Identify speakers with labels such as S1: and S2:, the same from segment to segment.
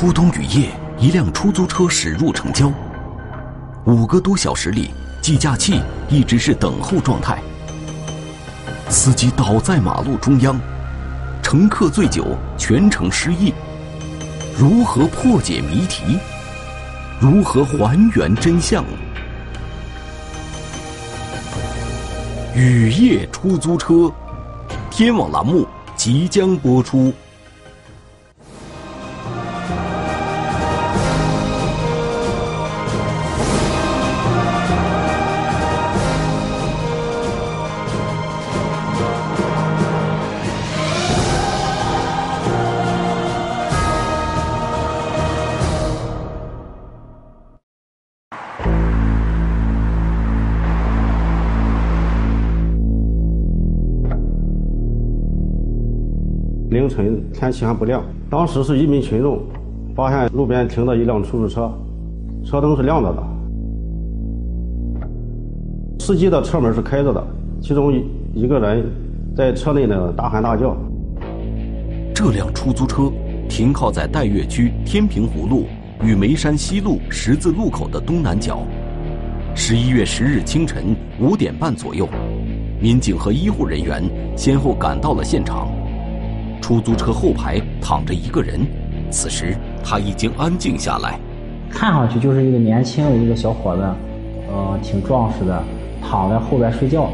S1: 初冬雨夜，一辆出租车驶入城郊。五个多小时里，计价器一直是等候状态。司机倒在马路中央，乘客醉酒，全程失忆。如何破解谜题？如何还原真相？雨夜出租车，天网栏目即将播出。
S2: 晨天气还不亮，当时是一名群众发现路边停着一辆出租车，车灯是亮着的，司机的车门是开着的，其中一一个人在车内呢大喊大叫。
S1: 这辆出租车停靠在岱岳区天平湖路与眉山西路十字路口的东南角。十一月十日清晨五点半左右，民警和医护人员先后赶到了现场。出租车后排躺着一个人，此时他已经安静下来。
S3: 看上去就是一个年轻的一个小伙子，呃，挺壮实的，躺在后边睡觉。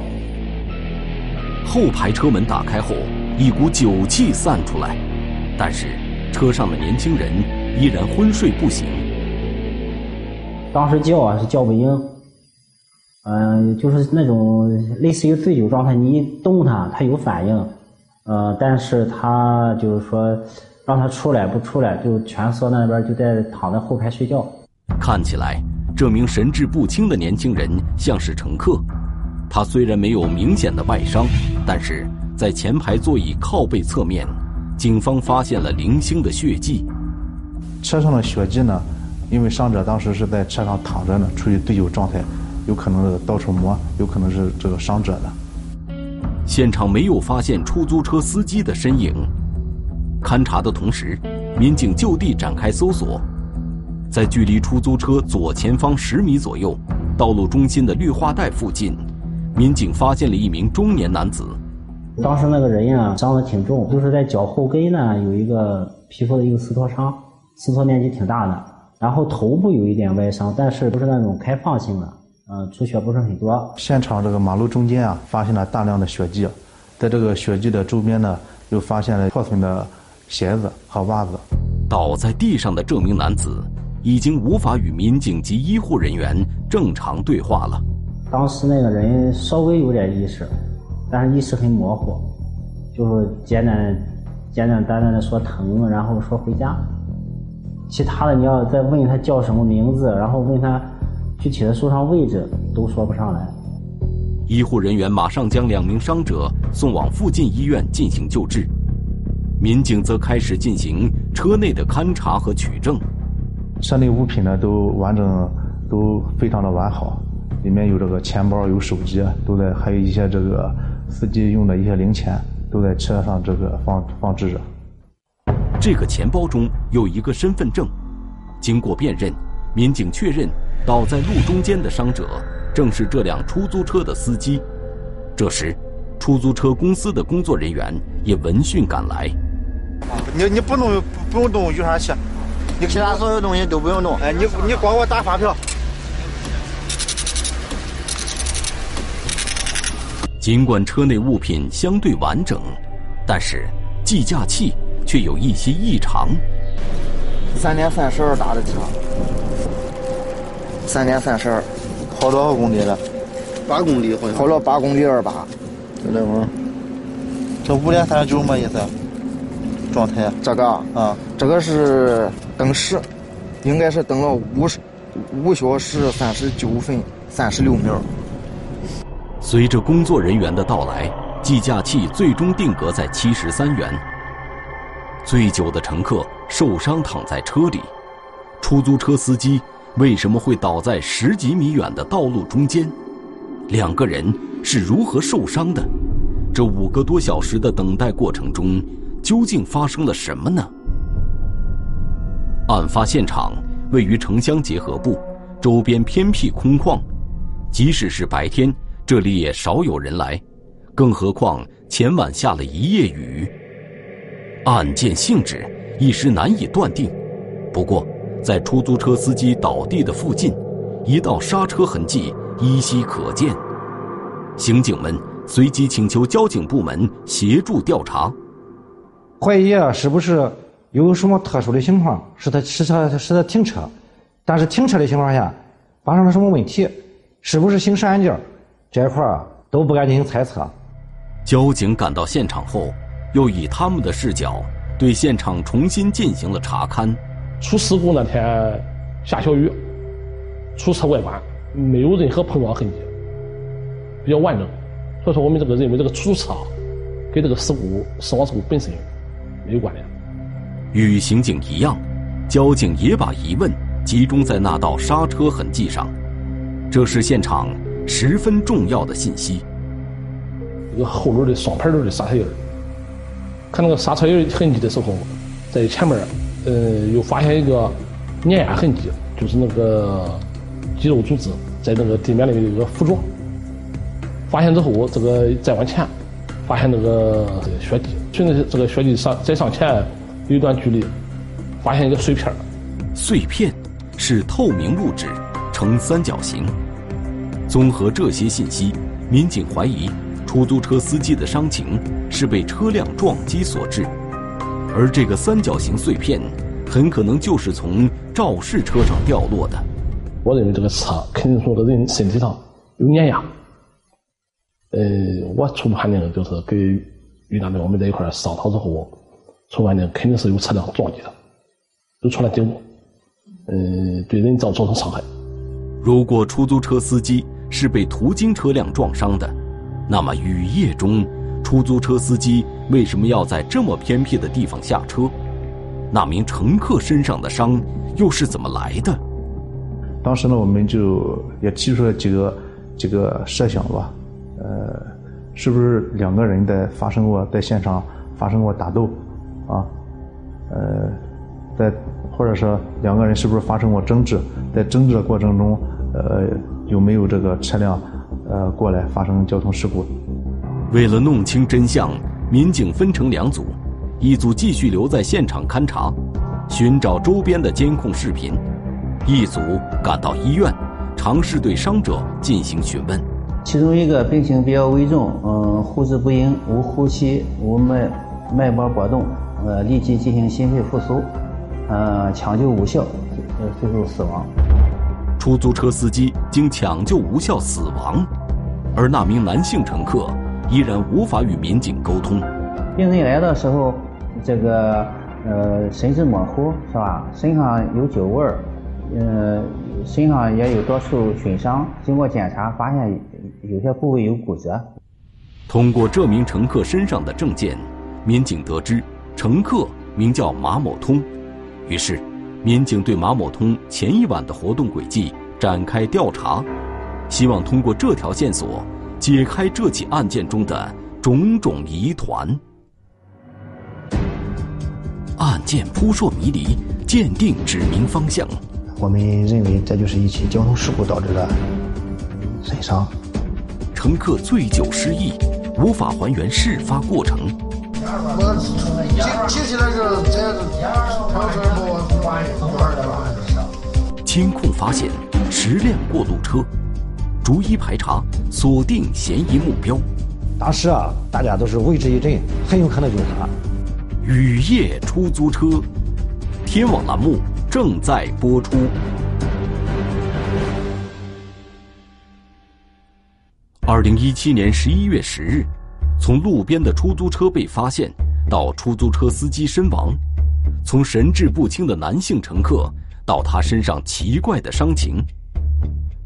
S1: 后排车门打开后，一股酒气散出来，但是车上的年轻人依然昏睡不醒。
S3: 当时叫啊是叫不应，嗯、就是那种类似于醉酒状态，你一动他，他有反应。呃，但是他就是说，让他出来不出来，就蜷缩那边就在躺在后排睡觉。
S1: 看起来，这名神志不清的年轻人像是乘客。他虽然没有明显的外伤，但是在前排座椅靠背侧面，警方发现了零星的血迹。
S4: 车上的血迹呢，因为伤者当时是在车上躺着呢，处于醉酒状态，有可能是到处磨，有可能是这个伤者的。
S1: 现场没有发现出租车司机的身影。勘查的同时，民警就地展开搜索，在距离出租车左前方十米左右、道路中心的绿化带附近，民警发现了一名中年男子。
S3: 当时那个人呀，伤得挺重，就是在脚后跟呢有一个皮肤的一个撕脱伤，撕脱面积挺大的。然后头部有一点外伤，但是不是那种开放性的，呃，出血不是很多。
S4: 现场这个马路中间啊，发现了大量的血迹，在这个血迹的周边呢，又发现了破损的鞋子和袜子。
S1: 倒在地上的这名男子，已经无法与民警及医护人员正常对话了。
S3: 当时那个人稍微有点意识，但是意识很模糊，就是简单简简单单的说疼，然后说回家。其他的你要再问他叫什么名字，然后问他具体的受伤位置，都说不上来。
S1: 医护人员马上将两名伤者送往附近医院进行救治，民警则开始进行车内的勘查和取证。
S4: 车内物品呢都完整，都非常的完好，里面有这个钱包、有手机，都在，还有一些这个司机用的一些零钱，都在车上这个放放置着。
S1: 这个钱包中有一个身份证，经过辨认，民警确认倒在路中间的伤者正是这辆出租车的司机。这时，出租车公司的工作人员也闻讯赶来。
S5: 你你不弄不不用动雨刷器，你
S6: 其他所有东西都不用动。
S5: 哎，你你光给我打发票。
S1: 尽管车内物品相对完整，但是计价器却有一些异常。
S6: 三点三十二打的车，三点三十二，
S5: 跑多少公里了？
S6: 八公里好像，跑了八公里二八。
S5: 就这会儿，这五点三十九么意思？状态？
S6: 这个
S5: 啊，
S6: 这个是登时，应该是登了五十五小时三十九分三十六秒。
S1: 随着工作人员的到来，计价器最终定格在七十三元。醉酒的乘客受伤躺在车里，出租车司机为什么会倒在十几米远的道路中间？两个人是如何受伤的？这五个多小时的等待过程中，究竟发生了什么呢？案发现场位于城乡结合部，周边偏僻空旷，即使是白天，这里也少有人来，更何况前晚下了一夜雨。案件性质一时难以断定，不过在出租车司机倒地的附近，一道刹车痕迹依稀可见。刑警们随即请求交警部门协助调查，
S3: 怀疑啊，是不是有什么特殊的情况，使他使他使他停车？但是停车的情况下发生了什么问题？是不是刑事案件？这一块儿都不敢进行猜测。
S1: 交警赶到现场后，又以他们的视角对现场重新进行了查勘。
S7: 出事故那天下小雨，出车外观没有任何碰撞痕迹。比较完整，所以说我们这个认为这个出租车跟这个事故死亡事故本身没有关联。
S1: 与刑警一样，交警也把疑问集中在那道刹车痕迹上，这是现场十分重要的信息。
S7: 这个后轮的双排轮的刹车印看那个刹车印痕迹的时候，在前面，呃，又发现一个碾压痕迹，就是那个肌肉组织在那个地面的一个附着。发现之后，这个再往前，发现那个血迹，顺着这个血迹上再上前有一段距离，发现一个碎片
S1: 碎片是透明物质，呈三角形。综合这些信息，民警怀疑出租车司机的伤情是被车辆撞击所致，而这个三角形碎片很可能就是从肇事车上掉落的。
S7: 我认为这个车肯定说的人身体上有碾压。呃，我初步判定就是跟于大队我们在一块商讨之后，初步判定肯定是有车辆撞击的，有出来顶部，嗯，对人造造成伤害。
S1: 如果出租车司机是被途经车辆撞伤的，那么雨夜中出租车司机为什么要在这么偏僻的地方下车？那名乘客身上的伤又是怎么来的？
S4: 当时呢，我们就也提出了几个几个设想吧。呃，是不是两个人在发生过在现场发生过打斗，啊，呃，在或者说两个人是不是发生过争执？在争执的过程中，呃，有没有这个车辆呃过来发生交通事故？
S1: 为了弄清真相，民警分成两组，一组继续留在现场勘查，寻找周边的监控视频；一组赶到医院，尝试对伤者进行询问。
S8: 其中一个病情比较危重，嗯，呼之不应，无呼吸，无脉脉搏搏动，呃，立即进行心肺复苏，呃，抢救无效，呃，最后死亡。
S1: 出租车司机经抢救无效死亡，而那名男性乘客依然无法与民警沟通。
S8: 病人来的时候，这个呃神志模糊，是吧？身上有酒味儿，呃，身上也有多处损伤。经过检查，发现。有些部位有骨折。
S1: 通过这名乘客身上的证件，民警得知乘客名叫马某通。于是，民警对马某通前一晚的活动轨迹展开调查，希望通过这条线索解开这起案件中的种种疑团。案件扑朔迷离，鉴定指明方向。
S9: 我们认为这就是一起交通事故导致的损伤。
S1: 乘客醉酒失忆，无法还原事发过程。监控发现十辆过路车，逐一排查，锁定嫌疑目标。
S3: 当时啊，大家都是为之一振，很有可能就是他。
S1: 雨夜出租车，天网栏目正在播出。二零一七年十一月十日，从路边的出租车被发现到出租车司机身亡，从神志不清的男性乘客到他身上奇怪的伤情，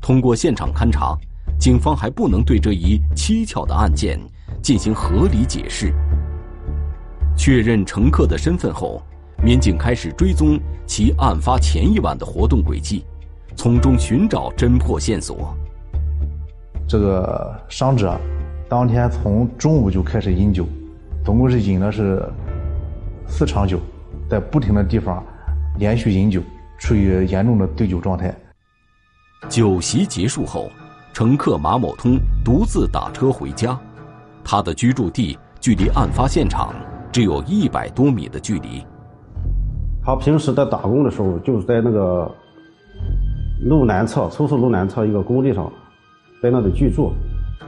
S1: 通过现场勘查，警方还不能对这一蹊跷的案件进行合理解释。确认乘客的身份后，民警开始追踪其案发前一晚的活动轨迹，从中寻找侦破线索。
S4: 这个伤者当天从中午就开始饮酒，总共是饮了是四场酒，在不停的地方，连续饮酒，处于严重的醉酒状态。
S1: 酒席结束后，乘客马某通独自打车回家，他的居住地距离案发现场只有一百多米的距离。
S2: 他平时在打工的时候，就是在那个路南侧，出事路南侧一个工地上，在那里居住。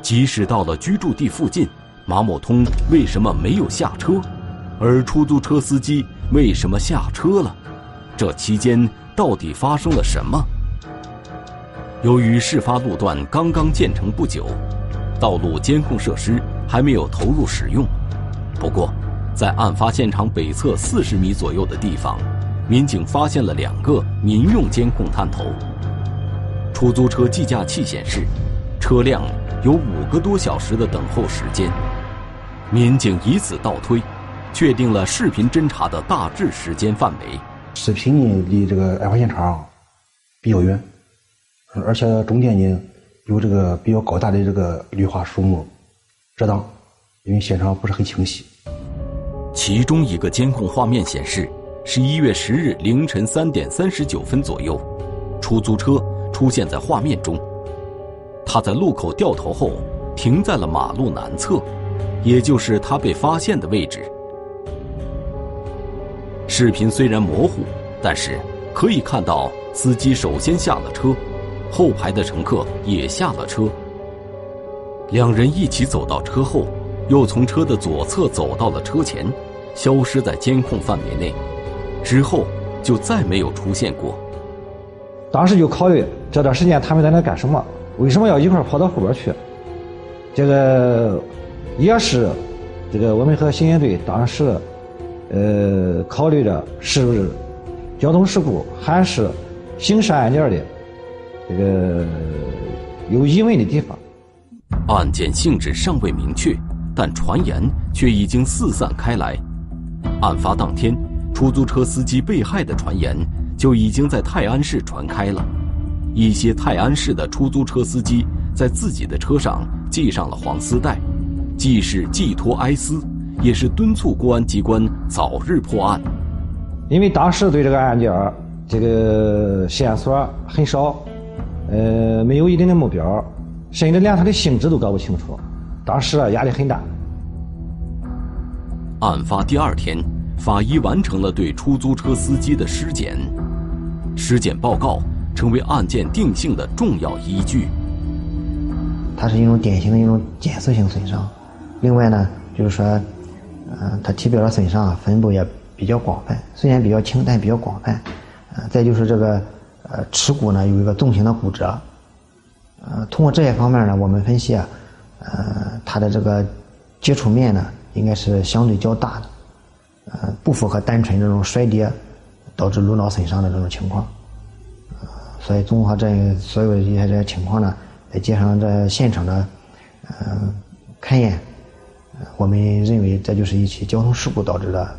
S1: 即使到了居住地附近，马某通为什么没有下车？而出租车司机为什么下车了？这期间到底发生了什么？由于事发路段刚刚建成不久，道路监控设施还没有投入使用。不过，在案发现场北侧四十米左右的地方，民警发现了两个民用监控探头。出租车计价器显示，车辆有五个多小时的等候时间。民警以此倒推，确定了视频侦查的大致时间范围。
S9: 视频呢，离这个案发现场比较远。而且中间呢有这个比较高大的这个绿化树木遮挡，因为现场不是很清晰。
S1: 其中一个监控画面显示，十一月十日凌晨三点三十九分左右，出租车出现在画面中。他在路口掉头后停在了马路南侧，也就是他被发现的位置。视频虽然模糊，但是可以看到司机首先下了车。后排的乘客也下了车，两人一起走到车后，又从车的左侧走到了车前，消失在监控范围内，之后就再没有出现过。
S10: 当时就考虑这段时间他们在那干什么？为什么要一块跑到后边去？这个也是这个我们和刑警队当时呃考虑着是不是交通事故还是刑事案件的。这个有疑问的地方，
S1: 案件性质尚未明确，但传言却已经四散开来。案发当天，出租车司机被害的传言就已经在泰安市传开了。一些泰安市的出租车司机在自己的车上系上了黄丝带，既是寄托哀思，也是敦促公安机关早日破案。
S10: 因为当时对这个案件这个线索很少。呃，没有一定的目标，甚至连他的性质都搞不清楚，当时啊压力很大。
S1: 案发第二天，法医完成了对出租车司机的尸检，尸检报告成为案件定性的重要依据。
S9: 它是一种典型的一种间歇性损伤，另外呢，就是说，嗯，它体表的损伤啊分布也比较广泛，虽然比较轻，但比较广泛。呃，再就是这个。呃，耻骨呢有一个纵形的骨折，呃，通过这些方面呢，我们分析啊，呃，它的这个接触面呢应该是相对较大的，呃，不符合单纯这种摔跌导致颅脑损伤的这种情况，呃，所以综合这所有的一些这些情况呢，再加上这现场的呃勘验，我们认为这就是一起交通事故导致的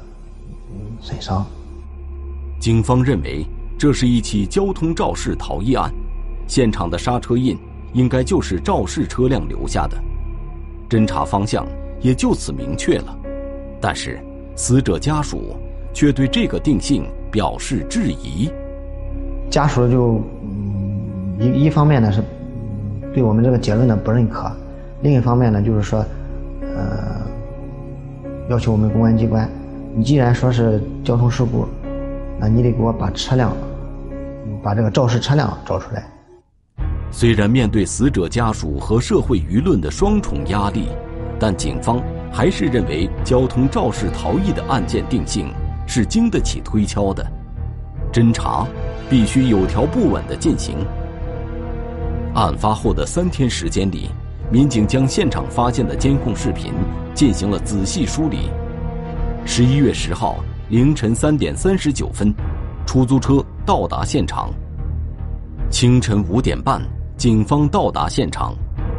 S9: 损伤。
S1: 警方认为。这是一起交通肇事逃逸案，现场的刹车印应该就是肇事车辆留下的，侦查方向也就此明确了。但是死者家属却对这个定性表示质疑。
S9: 家属就一一方面呢是对我们这个结论呢不认可，另一方面呢就是说，呃，要求我们公安机关，你既然说是交通事故，那你得给我把车辆。把这个肇事车辆找出来。
S1: 虽然面对死者家属和社会舆论的双重压力，但警方还是认为交通肇事逃逸的案件定性是经得起推敲的。侦查必须有条不紊地进行。案发后的三天时间里，民警将现场发现的监控视频进行了仔细梳理。十一月十号凌晨三点三十九分，出租车。到达现场。清晨五点半，警方到达现场，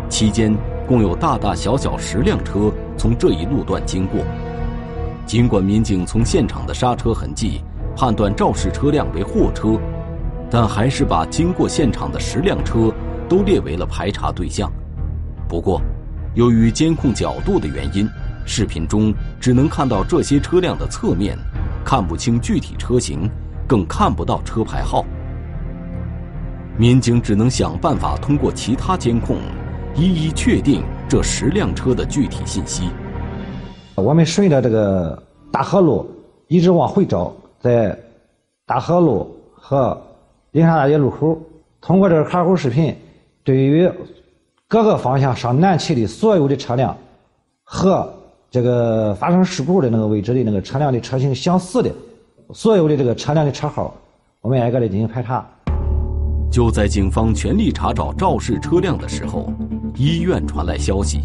S1: 期间共有大大小小十辆车从这一路段经过。尽管民警从现场的刹车痕迹判断肇事车辆为货车，但还是把经过现场的十辆车都列为了排查对象。不过，由于监控角度的原因，视频中只能看到这些车辆的侧面，看不清具体车型。更看不到车牌号。民警只能想办法通过其他监控，一一确定这十辆车的具体信息。
S10: 我们顺着这个大河路一直往回找，在大河路和灵山大街路口，通过这个卡口视频，对于各个方向上南去的所有的车辆和这个发生事故的那个位置的那个车辆的车型相似的所有的这个车辆的车号，我们挨个的进行排查。
S1: 就在警方全力查找肇事车辆的时候，医院传来消息，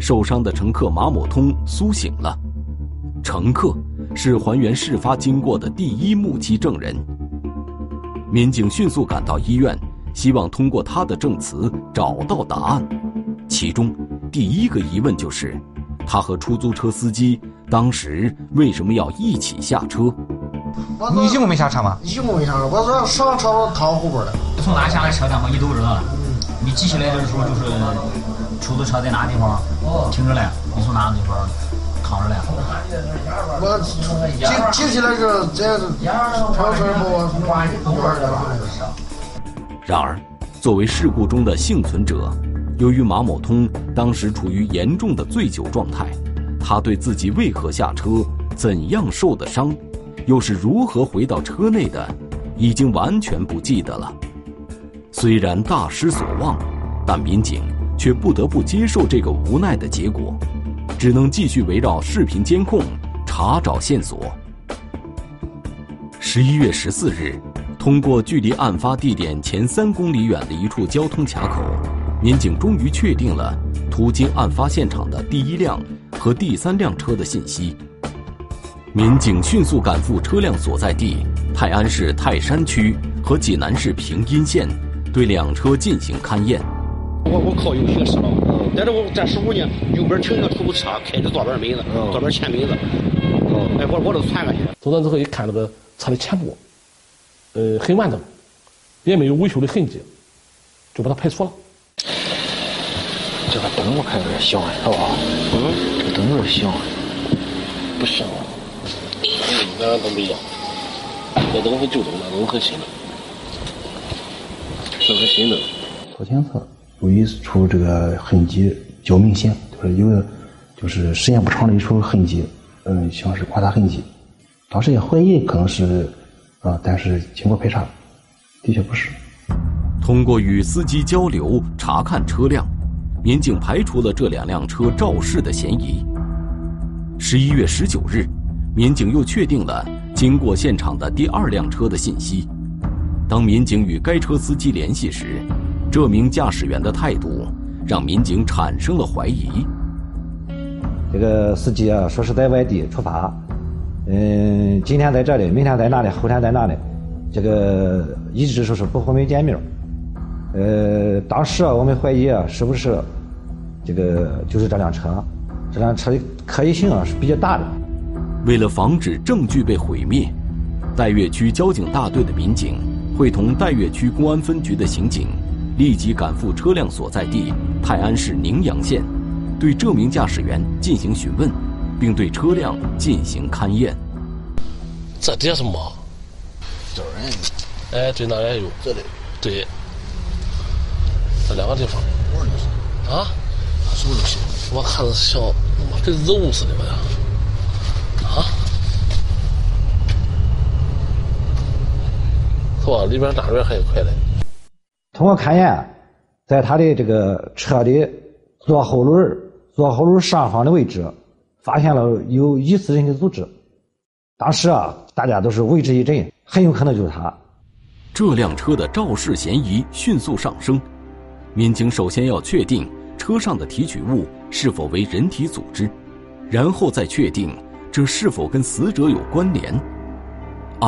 S1: 受伤的乘客马某通苏醒了。乘客是还原事发经过的第一目击证人。民警迅速赶到医院，希望通过他的证词找到答案。其中第一个疑问就是，他和出租车司机当时为什么要一起下车？
S11: 你一共没下车吗？
S12: 一共没下车，我说上车我躺后边的。
S11: 从哪下来车的嘛？你都知道了。你记起来的时候就是出租车在哪地方停着嘞？你从哪个地方躺着嘞？
S12: 我记记起来是在派出所把我。
S1: 然而，作为事故中的幸存者，由于马某通当时处于严重的醉酒状态，他对自己为何下车、怎样受的伤。又是如何回到车内的，已经完全不记得了。虽然大失所望，但民警却不得不接受这个无奈的结果，只能继续围绕视频监控查找线索。十一月十四日，通过距离案发地点前三公里远的一处交通卡口，民警终于确定了途经案发现场的第一辆和第三辆车的信息。民警迅速赶赴车辆所在地。泰安市泰山区和济南市平阴县，对两车进行勘验。
S13: 我我考有学识了，嗯，但是我这时候呢，右边停个出租车，开着左边门子，左边签名字，嗯，哎，我我都窜过去。
S7: 走到之后一看，那个车的前部，呃，很完整，也没有维修的痕迹，就把它排除了。
S14: 这个灯我看有点响，是吧？嗯，这灯有点响，
S13: 不响。那都没有，那都是旧灯，那都是新的，这是新的。
S14: 左前侧有一处这个痕迹较明显，就是有就是时间不长的一处痕迹，嗯，像是刮擦痕迹。当时也怀疑可能是啊，但是经过排查，的确不是。
S1: 通过与司机交流查看车辆，民警排除了这两辆车肇事的嫌疑。十一月十九日。民警又确定了经过现场的第二辆车的信息。当民警与该车司机联系时，这名驾驶员的态度让民警产生了怀疑。
S10: 这个司机啊，说是在外地出发，嗯，今天在这里，明天在那里，后天在那里，这个一直说是不和我们见面。呃，当时啊，我们怀疑啊，是不是这个就是这辆车？这辆车的可疑性啊是比较大的。
S1: 为了防止证据被毁灭，岱岳区交警大队的民警会同岱岳区公安分局的刑警立即赶赴车辆所在地泰安市宁阳县，对这名驾驶员进行询问，并对车辆进行勘验。
S13: 这底下是么？
S12: 这儿
S13: 哎，对，那也有。
S12: 这里。
S13: 对。这两个地方。啊？
S12: 是不是？
S13: 我看着像跟肉似的吧？啊，是吧？里边哪边还有块嘞？
S10: 通过勘验，在他的这个车的左后轮、左后轮上方的位置，发现了有疑似人的组织。当时啊，大家都是为之一振，很有可能就是他。
S1: 这辆车的肇事嫌疑迅速上升，民警首先要确定车上的提取物是否为人体组织，然后再确定。这是否跟死者有关联？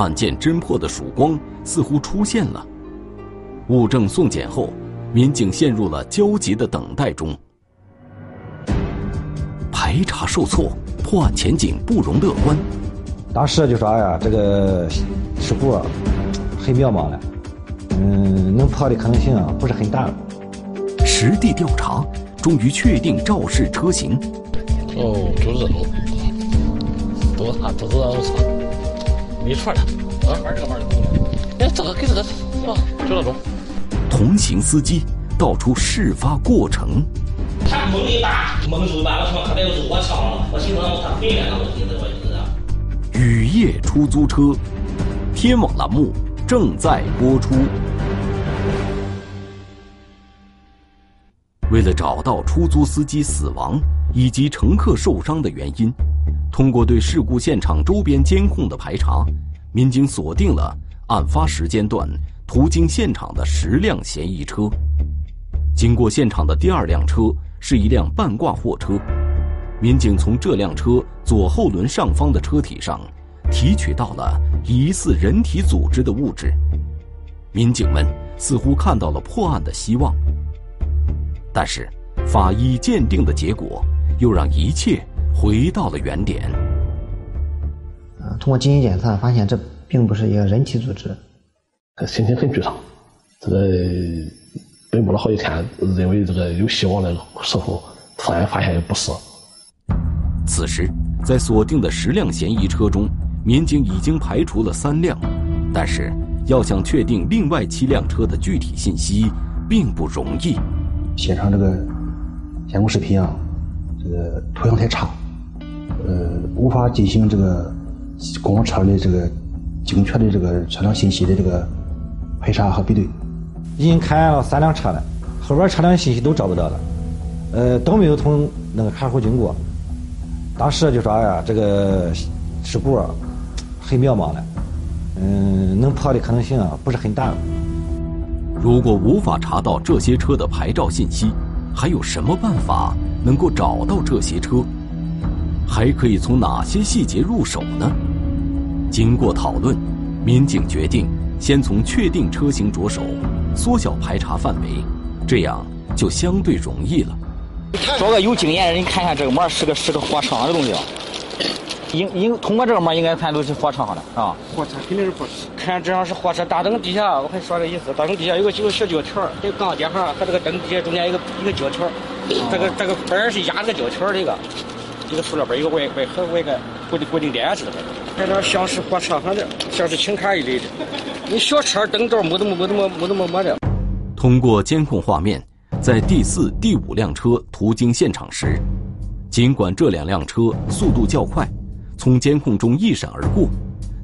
S1: 案件侦破的曙光似乎出现了。物证送检后，民警陷入了焦急的等待中。排查受挫，破案前景不容乐观。
S10: 当时就说：“哎呀，这个事故很渺茫了，嗯，能破的可能性啊不是很大了。”
S1: 实地调查，终于确定肇事车型。
S13: 哦，就是。多大？多大？多大？
S7: 没错的，啊，玩这个玩的够了。哎，这个给这个，啊，就那种。
S1: 同行司机道出事发过程。
S11: 他猛一打，猛住完了，说可别又是我抢了，我心疼他回来了，我寻思我寻思。
S1: 雨夜出租车，天网栏目正在播出。为了找到出租司机死亡以及乘客受伤的原因，通过对事故现场周边监控的排查，民警锁定了案发时间段途经现场的十辆嫌疑车。经过现场的第二辆车是一辆半挂货车，民警从这辆车左后轮上方的车体上提取到了疑似人体组织的物质，民警们似乎看到了破案的希望。但是，法医鉴定的结果又让一切回到了原点。
S9: 啊，通过基因检测发现，这并不是一个人体组织。
S7: 心情很沮丧，这个奔波了好几天，认为这个有希望的时候，突然发现不是。
S1: 此时，在锁定的十辆嫌疑车中，民警已经排除了三辆，但是要想确定另外七辆车的具体信息，并不容易。
S14: 现场这个监控视频啊，这个图像太差，呃，无法进行这个公车的这个精确的这个车辆信息的这个排查和比对。
S10: 已经看了三辆车了，后边车辆信息都找不到了，呃，都没有从那个看护经过。当时就说：“哎呀，这个事故很渺茫了，嗯，能破的可能性啊不是很大了。”
S1: 如果无法查到这些车的牌照信息，还有什么办法能够找到这些车？还可以从哪些细节入手呢？经过讨论，民警决定先从确定车型着手，缩小排查范围，这样就相对容易了。
S11: 找个有经验的人看一下这个膜是个是个货车的东西吧。应应通过这个膜应该看都是货车上的啊。
S12: 货车肯定是货车。
S11: 看这样是货车，大灯底下我还说这意思，大灯底下有个有个小胶条，这个钢接上和这个灯底下中间一个一个胶条，这个这个板是压这个胶条这个，一个塑料板，一个外外盒外个固定固定点似的。看着像是货车上的，像是轻卡一类的。你小车灯罩没这么没这么没这么没的。
S1: 通过监控画面，在第四、第五辆车途经现场时，尽管这两辆车速度较快。从监控中一闪而过，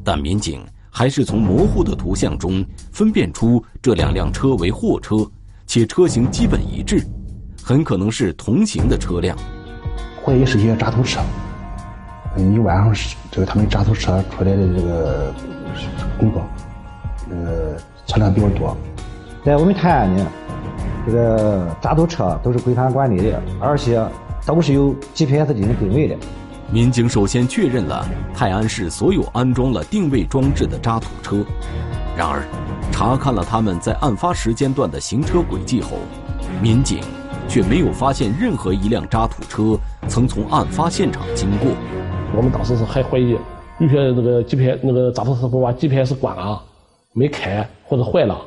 S1: 但民警还是从模糊的图像中分辨出这两辆车为货车，且车型基本一致，很可能是同行的车辆。
S14: 怀疑是一些渣土车。嗯，一晚上是这个他们渣土车出来的这个工作，呃，车辆比较多。
S10: 在我们泰安呢，这个渣土车都是规范管理的，而且都是有 GPS 进行定位的。
S1: 民警首先确认了泰安市所有安装了定位装置的渣土车，然而，查看了他们在案发时间段的行车轨迹后，民警却没有发现任何一辆渣土车曾从案发现场经过。
S7: 我们当时是还怀疑有些那个 GPS 那个渣土车不把 GPS 关了，没开或者坏了，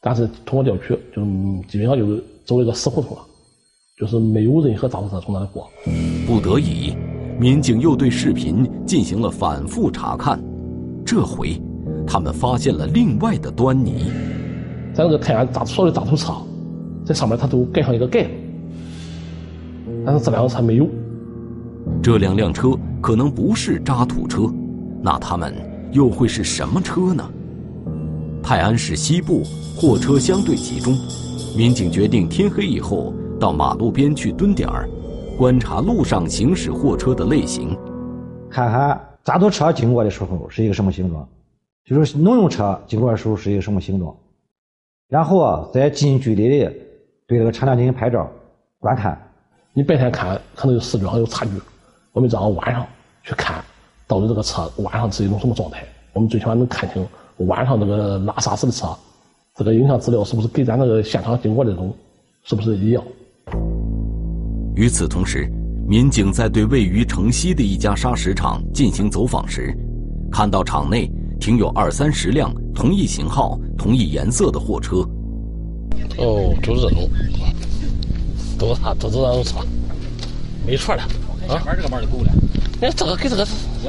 S7: 但是通过调取，就基本上就是走了一个死胡同了，就是没有任何渣土车从那里过。
S1: 不得已。民警又对视频进行了反复查看，这回他们发现了另外的端倪。
S7: 在那个泰安渣所有的渣土车，在上面它都盖上一个盖子，但是这辆车没有。
S1: 这两辆车可能不是渣土车，那他们又会是什么车呢？泰安市西部货车相对集中，民警决定天黑以后到马路边去蹲点儿。观察路上行驶货车的类型，
S10: 看看渣土车经过的时候是一个什么形状，就是农用车经过的时候是一个什么形状，然后啊，在近距离的对这个车辆进行拍照观看。
S7: 你白天看可能有视觉上有差距，我们这样晚上去看，到底这个车晚上是一种什么状态？我们最起码能看清晚上这个拉沙石的车，这个影像资料是不是跟咱那个现场经过这种是不是一样？
S1: 与此同时，民警在对位于城西的一家砂石厂进行走访时，看到厂内停有二三十辆同一型号、同一颜色的货车。
S7: 哦，就是这种，都是他，都是这种车，没错的。啊，玩这个玩的够了。哎，这个跟这个，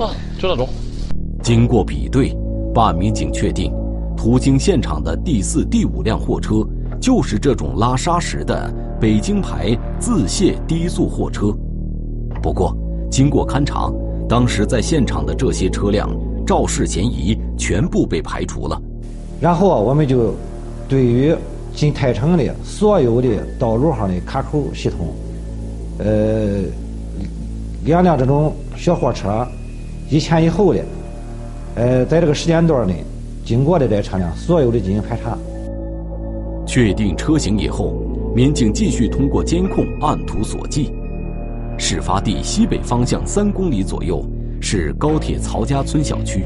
S7: 啊，就那种。
S1: 经过比对，办案民警确定，途经现场的第四、第五辆货车就是这种拉砂石的北京牌自卸低速货车。不过，经过勘查，当时在现场的这些车辆肇事嫌疑全部被排除了。
S10: 然后啊我们就对于进泰城的所有的道路上的卡口系统，呃，两辆这种小货车，一前一后的，呃，在这个时间段内经过的这些车辆，所有的进行排查。
S1: 确定车型以后，民警继续通过监控按图索骥。事发地西北方向三公里左右是高铁曹家村小区。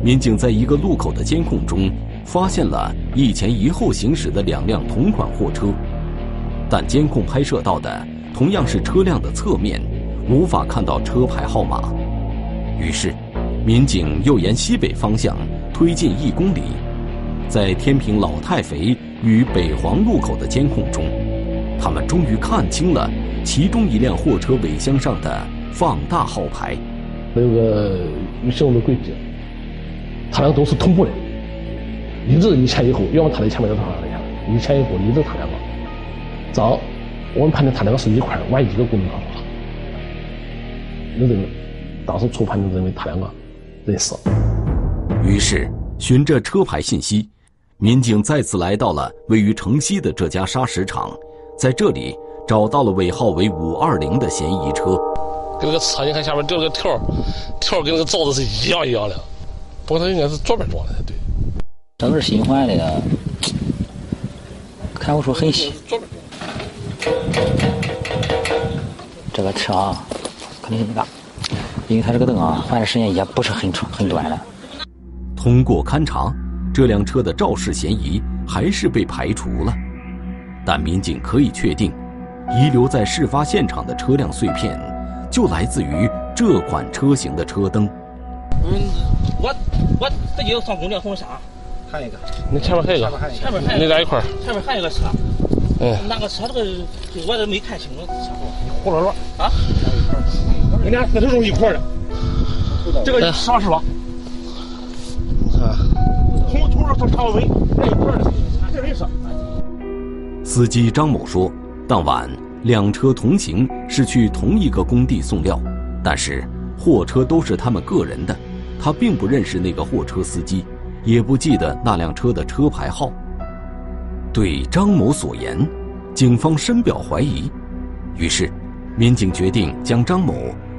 S1: 民警在一个路口的监控中发现了一前一后行驶的两辆同款货车，但监控拍摄到的同样是车辆的侧面，无法看到车牌号码。于是，民警又沿西北方向推进一公里，在天平老太肥与北黄路口的监控中，他们终于看清了其中一辆货车尾箱上的放大号牌。
S7: 那个有行动轨迹。他俩都是同步的，一直一前一后，要么他的前面，要么他在前面，一前一后，一直他两个。早，我们判定他两个是一块往一个公路上跑了。就认为，当时初判就认为他两个认识。
S1: 于是，循着车牌信息，民警再次来到了位于城西的这家砂石厂，在这里找到了尾号为五二零的嫌疑车。
S7: 跟那个车，你看下面掉了个条，条跟那个罩子是一样一样的。不过他应该是左边装的才对。
S15: 都是新换的，看不出痕迹。这个车啊，肯定很大，因为它这个灯啊换的时间也不是很长很短的。
S1: 通过勘查，这辆车的肇事嫌疑还是被排除了，但民警可以确定，遗留在事发现场的车辆碎片，就来自于这款车型的车灯。
S11: 嗯，我我自己上公交从啥？
S12: 还一个，
S7: 你前面还有一个，
S11: 前面还有，
S7: 你俩一块儿。
S11: 前面还有个车，
S7: 嗯，
S11: 那个车这个我都没看清楚车号。
S7: 胡乱乱
S11: 啊？
S7: 你俩四十钟一块的，这个啥是吧？
S12: 啊，
S7: 从头上到尾在一块的，这没事。
S1: 司机张某说，当晚两车同行是去同一个工地送料，但是货车都是他们个人的，他并不认识那个货车司机。也不记得那辆车的车牌号。对张某所言，警方深表怀疑。于是，民警决定将张某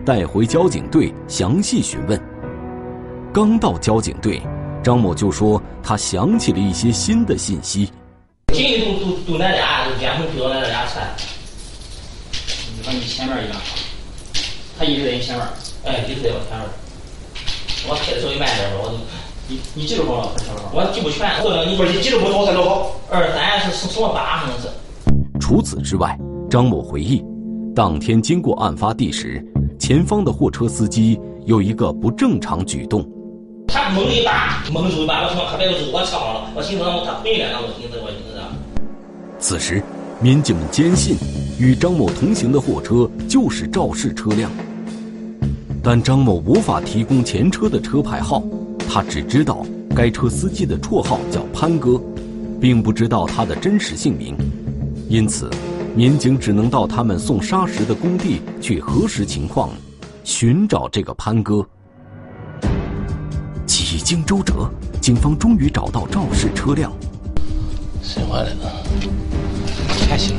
S1: 带回交警队详细询问。刚到交警队，张某就说他想起了一些新的信息。
S11: 进去都都都那俩，监控追到那俩车。你把你前面一辆，他一直在你前面，哎，一直在我前面。我开的稍微慢点吧，我。你你记住不了？我记不全。你不是你记住不多才多好。二三是什么八？可能是。
S1: 除此之外，张某回忆，当天经过案发地时，前方的货车司机有一个不正常举动。
S11: 他猛一把，猛住一把，我他妈可别我我车上了，我心说他回来了，我寻思我寻思。
S1: 此时，民警们坚信，与张某同行的货车就是肇事车辆，但张某无法提供前车的车牌号。他只知道该车司机的绰号叫潘哥，并不知道他的真实姓名，因此，民警只能到他们送砂石的工地去核实情况，寻找这个潘哥。几经周折，警方终于找到肇事车辆。
S7: 谁换的？还行，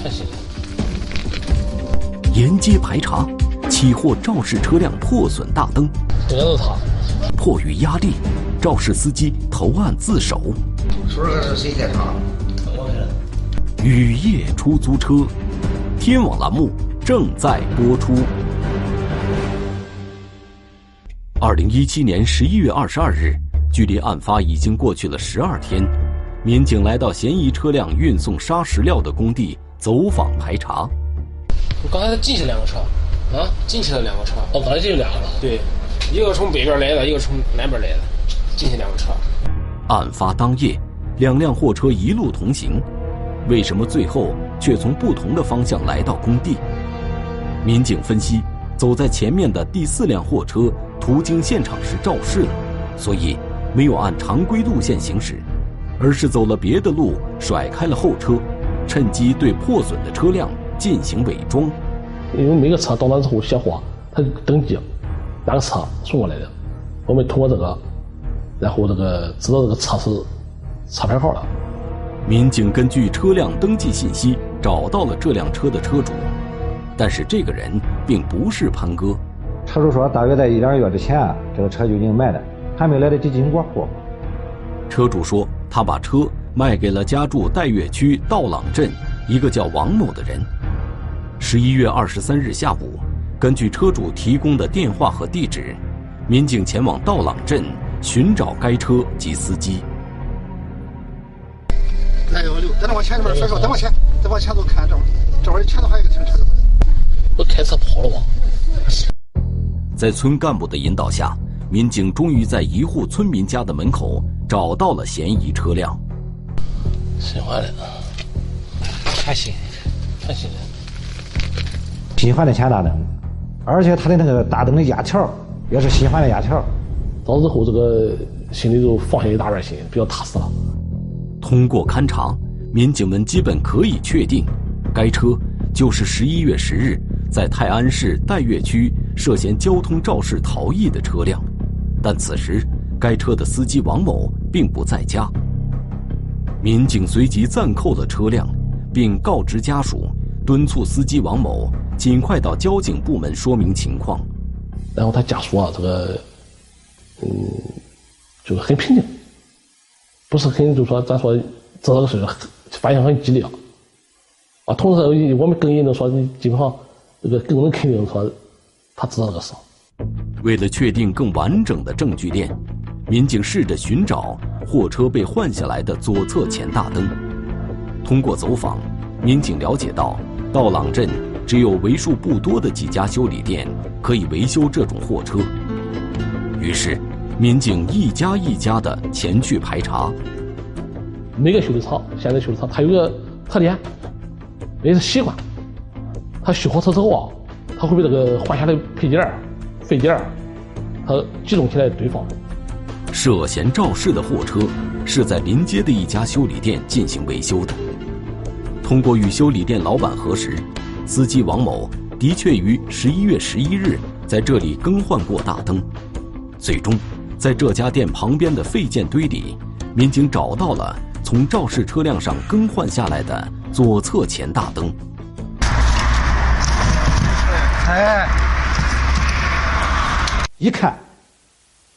S7: 还行。
S1: 沿街排查，起获肇事车辆破损大灯。
S7: 应该是他。
S1: 迫于压力，肇事司机投案自首。
S12: 说这个是谁开查？
S1: 雨夜出租车，天网栏目正在播出。二零一七年十一月二十二日，距离案发已经过去了十二天，民警来到嫌疑车辆运送砂石料的工地走访排查。
S16: 我刚才进去两个车，啊，进去了两个车。
S7: 哦，刚才进去两个了。
S16: 对。一个从北边来的，一个从南边来的，进去两个车。
S1: 案发当夜，两辆货车一路同行，为什么最后却从不同的方向来到工地？民警分析，走在前面的第四辆货车途经现场时肇事了，所以没有按常规路线行驶，而是走了别的路，甩开了后车，趁机对破损的车辆进行伪装。
S7: 因为每个车到那之后卸货，他登记哪个车送过来的，我们通过这个，然后这个知道这个车是车牌号了。
S1: 民警根据车辆登记信息找到了这辆车的车主，但是这个人并不是潘哥。
S10: 车主说，大约在一两个月之前，这个车就已经卖了，还没来得及进行过户。
S1: 车主说，他把车卖给了家住岱岳区道朗镇一个叫王某的人。十一月二十三日下午，根据车主提供的电话和地址，民警前往道朗镇寻找该车及司机。
S12: 来幺六，再往前一点，甩手，再往前，再往前走，看这会儿，这会儿前头还有一个停车的。
S7: 我开车跑了吗？
S1: 在村干部的引导下，民警终于在一户村民家的门口找到了嫌疑车辆。
S7: 新换的，
S15: 还行，
S7: 还行。
S10: 新换的前大灯，而且它的那个大灯的压条也是新换的压条。
S7: 到之后，这个心里就放下一大半心，比较踏实了。
S1: 通过勘查，民警们基本可以确定，该车就是十一月十日在泰安市岱岳区涉嫌交通肇事逃逸的车辆。但此时，该车的司机王某并不在家。民警随即暂扣了车辆，并告知家属，敦促司机王某尽快到交警部门说明情况。
S7: 然后他家属啊，这个，嗯，就是很平静。不是很，就说咱说这个事反应很激烈，啊，同时我们更也能说，基本上这个更能肯定说他知道这个事。
S1: 为了确定更完整的证据链，民警试着寻找货车被换下来的左侧前大灯。通过走访，民警了解到，道朗镇只有为数不多的几家修理店可以维修这种货车。于是。民警一家一家的前去排查。
S7: 每个修理厂，现在修理厂它有个特点，也是习惯。他修好车之后啊，他会被这个换下来配件、废件，他集中起来堆放。
S1: 涉嫌肇事的货车是在临街的一家修理店进行维修的。通过与修理店老板核实，司机王某的确于十一月十一日在这里更换过大灯。最终。在这家店旁边的废件堆里，民警找到了从肇事车辆上更换下来的左侧前大灯。
S10: 哎，一看，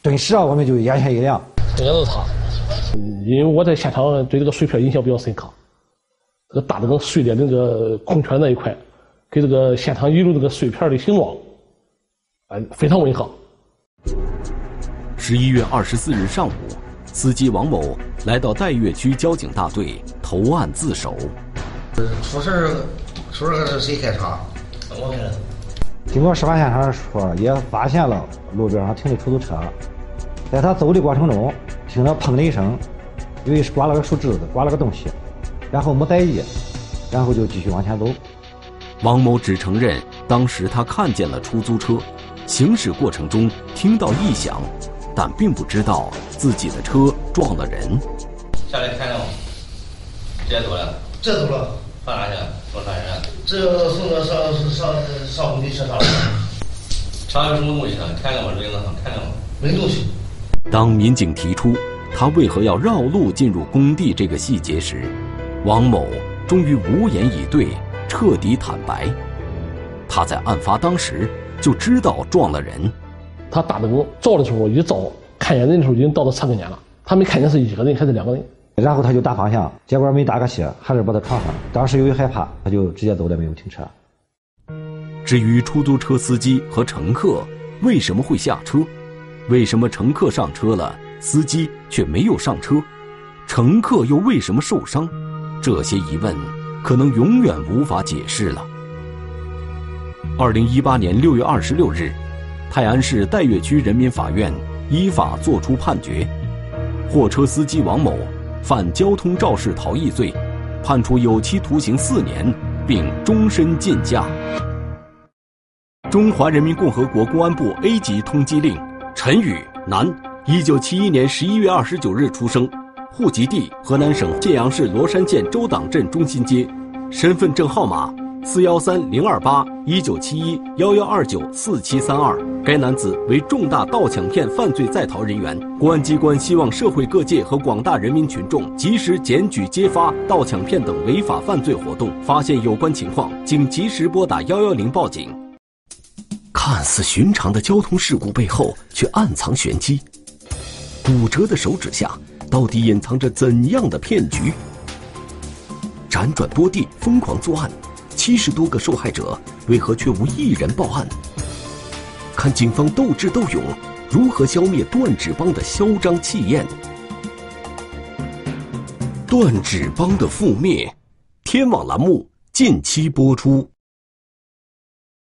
S10: 顿时啊，我们就眼前一亮，
S7: 应该是他。因为我在现场对这个碎片印象比较深刻，这个大灯碎的那个空圈那一块，跟这个现场遗留这个碎片的形状，哎，非常吻合。
S1: 十一月二十四日上午，司机王某来到岱岳区交警大队投案自首。
S12: 出事出事是谁开车？我开的。
S10: 经过事发现场说，也发现了路边上停的出租车，在他走的过程中，听到砰的一声，因为是刮了个树枝子，刮了个东西，然后没在意，然后就继续往前走。
S1: 王某只承认，当时他看见了出租车，行驶过程中听到异响。但并不知道自己的车撞了人。
S17: 下来看看吗？接走了？
S12: 这走了。
S17: 放哪去？送啥人？
S12: 这送到上上上工地车上了。
S17: 车上有什么东西呢？看看吧，轮子上看看吧。
S12: 没东西。
S1: 当民警提出他为何要绕路进入工地这个细节时，王某终于无言以对，彻底坦白。他在案发当时就知道撞了人。
S7: 他大灯照的时候一照，看见人的时候已经到了车跟前了。他没看见是一个人还是两个人，
S10: 然后他就打方向，结果没打个斜，还是把他撞上了。当时由于害怕，他就直接走了，没有停车。
S1: 至于出租车司机和乘客为什么会下车，为什么乘客上车了，司机却没有上车，乘客又为什么受伤，这些疑问可能永远无法解释了。二零一八年六月二十六日。泰安市岱岳区人民法院依法作出判决，货车司机王某犯交通肇事逃逸罪，判处有期徒刑四年，并终身禁驾。中华人民共和国公安部 A 级通缉令陈宇，男，一九七一年十一月二十九日出生，户籍地河南省信阳市罗山县周党镇中心街，身份证号码四幺三零二八一九七一幺幺二九四七三二。该男子为重大盗抢骗犯罪在逃人员，公安机关希望社会各界和广大人民群众及时检举揭发盗抢骗等违法犯罪活动，发现有关情况，请及时拨打幺幺零报警。看似寻常的交通事故背后，却暗藏玄机。骨折的手指下，到底隐藏着怎样的骗局？辗转多地，疯狂作案，七十多个受害者，为何却无一人报案？看警方斗智斗勇，如何消灭断指帮的嚣张气焰？断指帮的覆灭，天网栏目近期播出。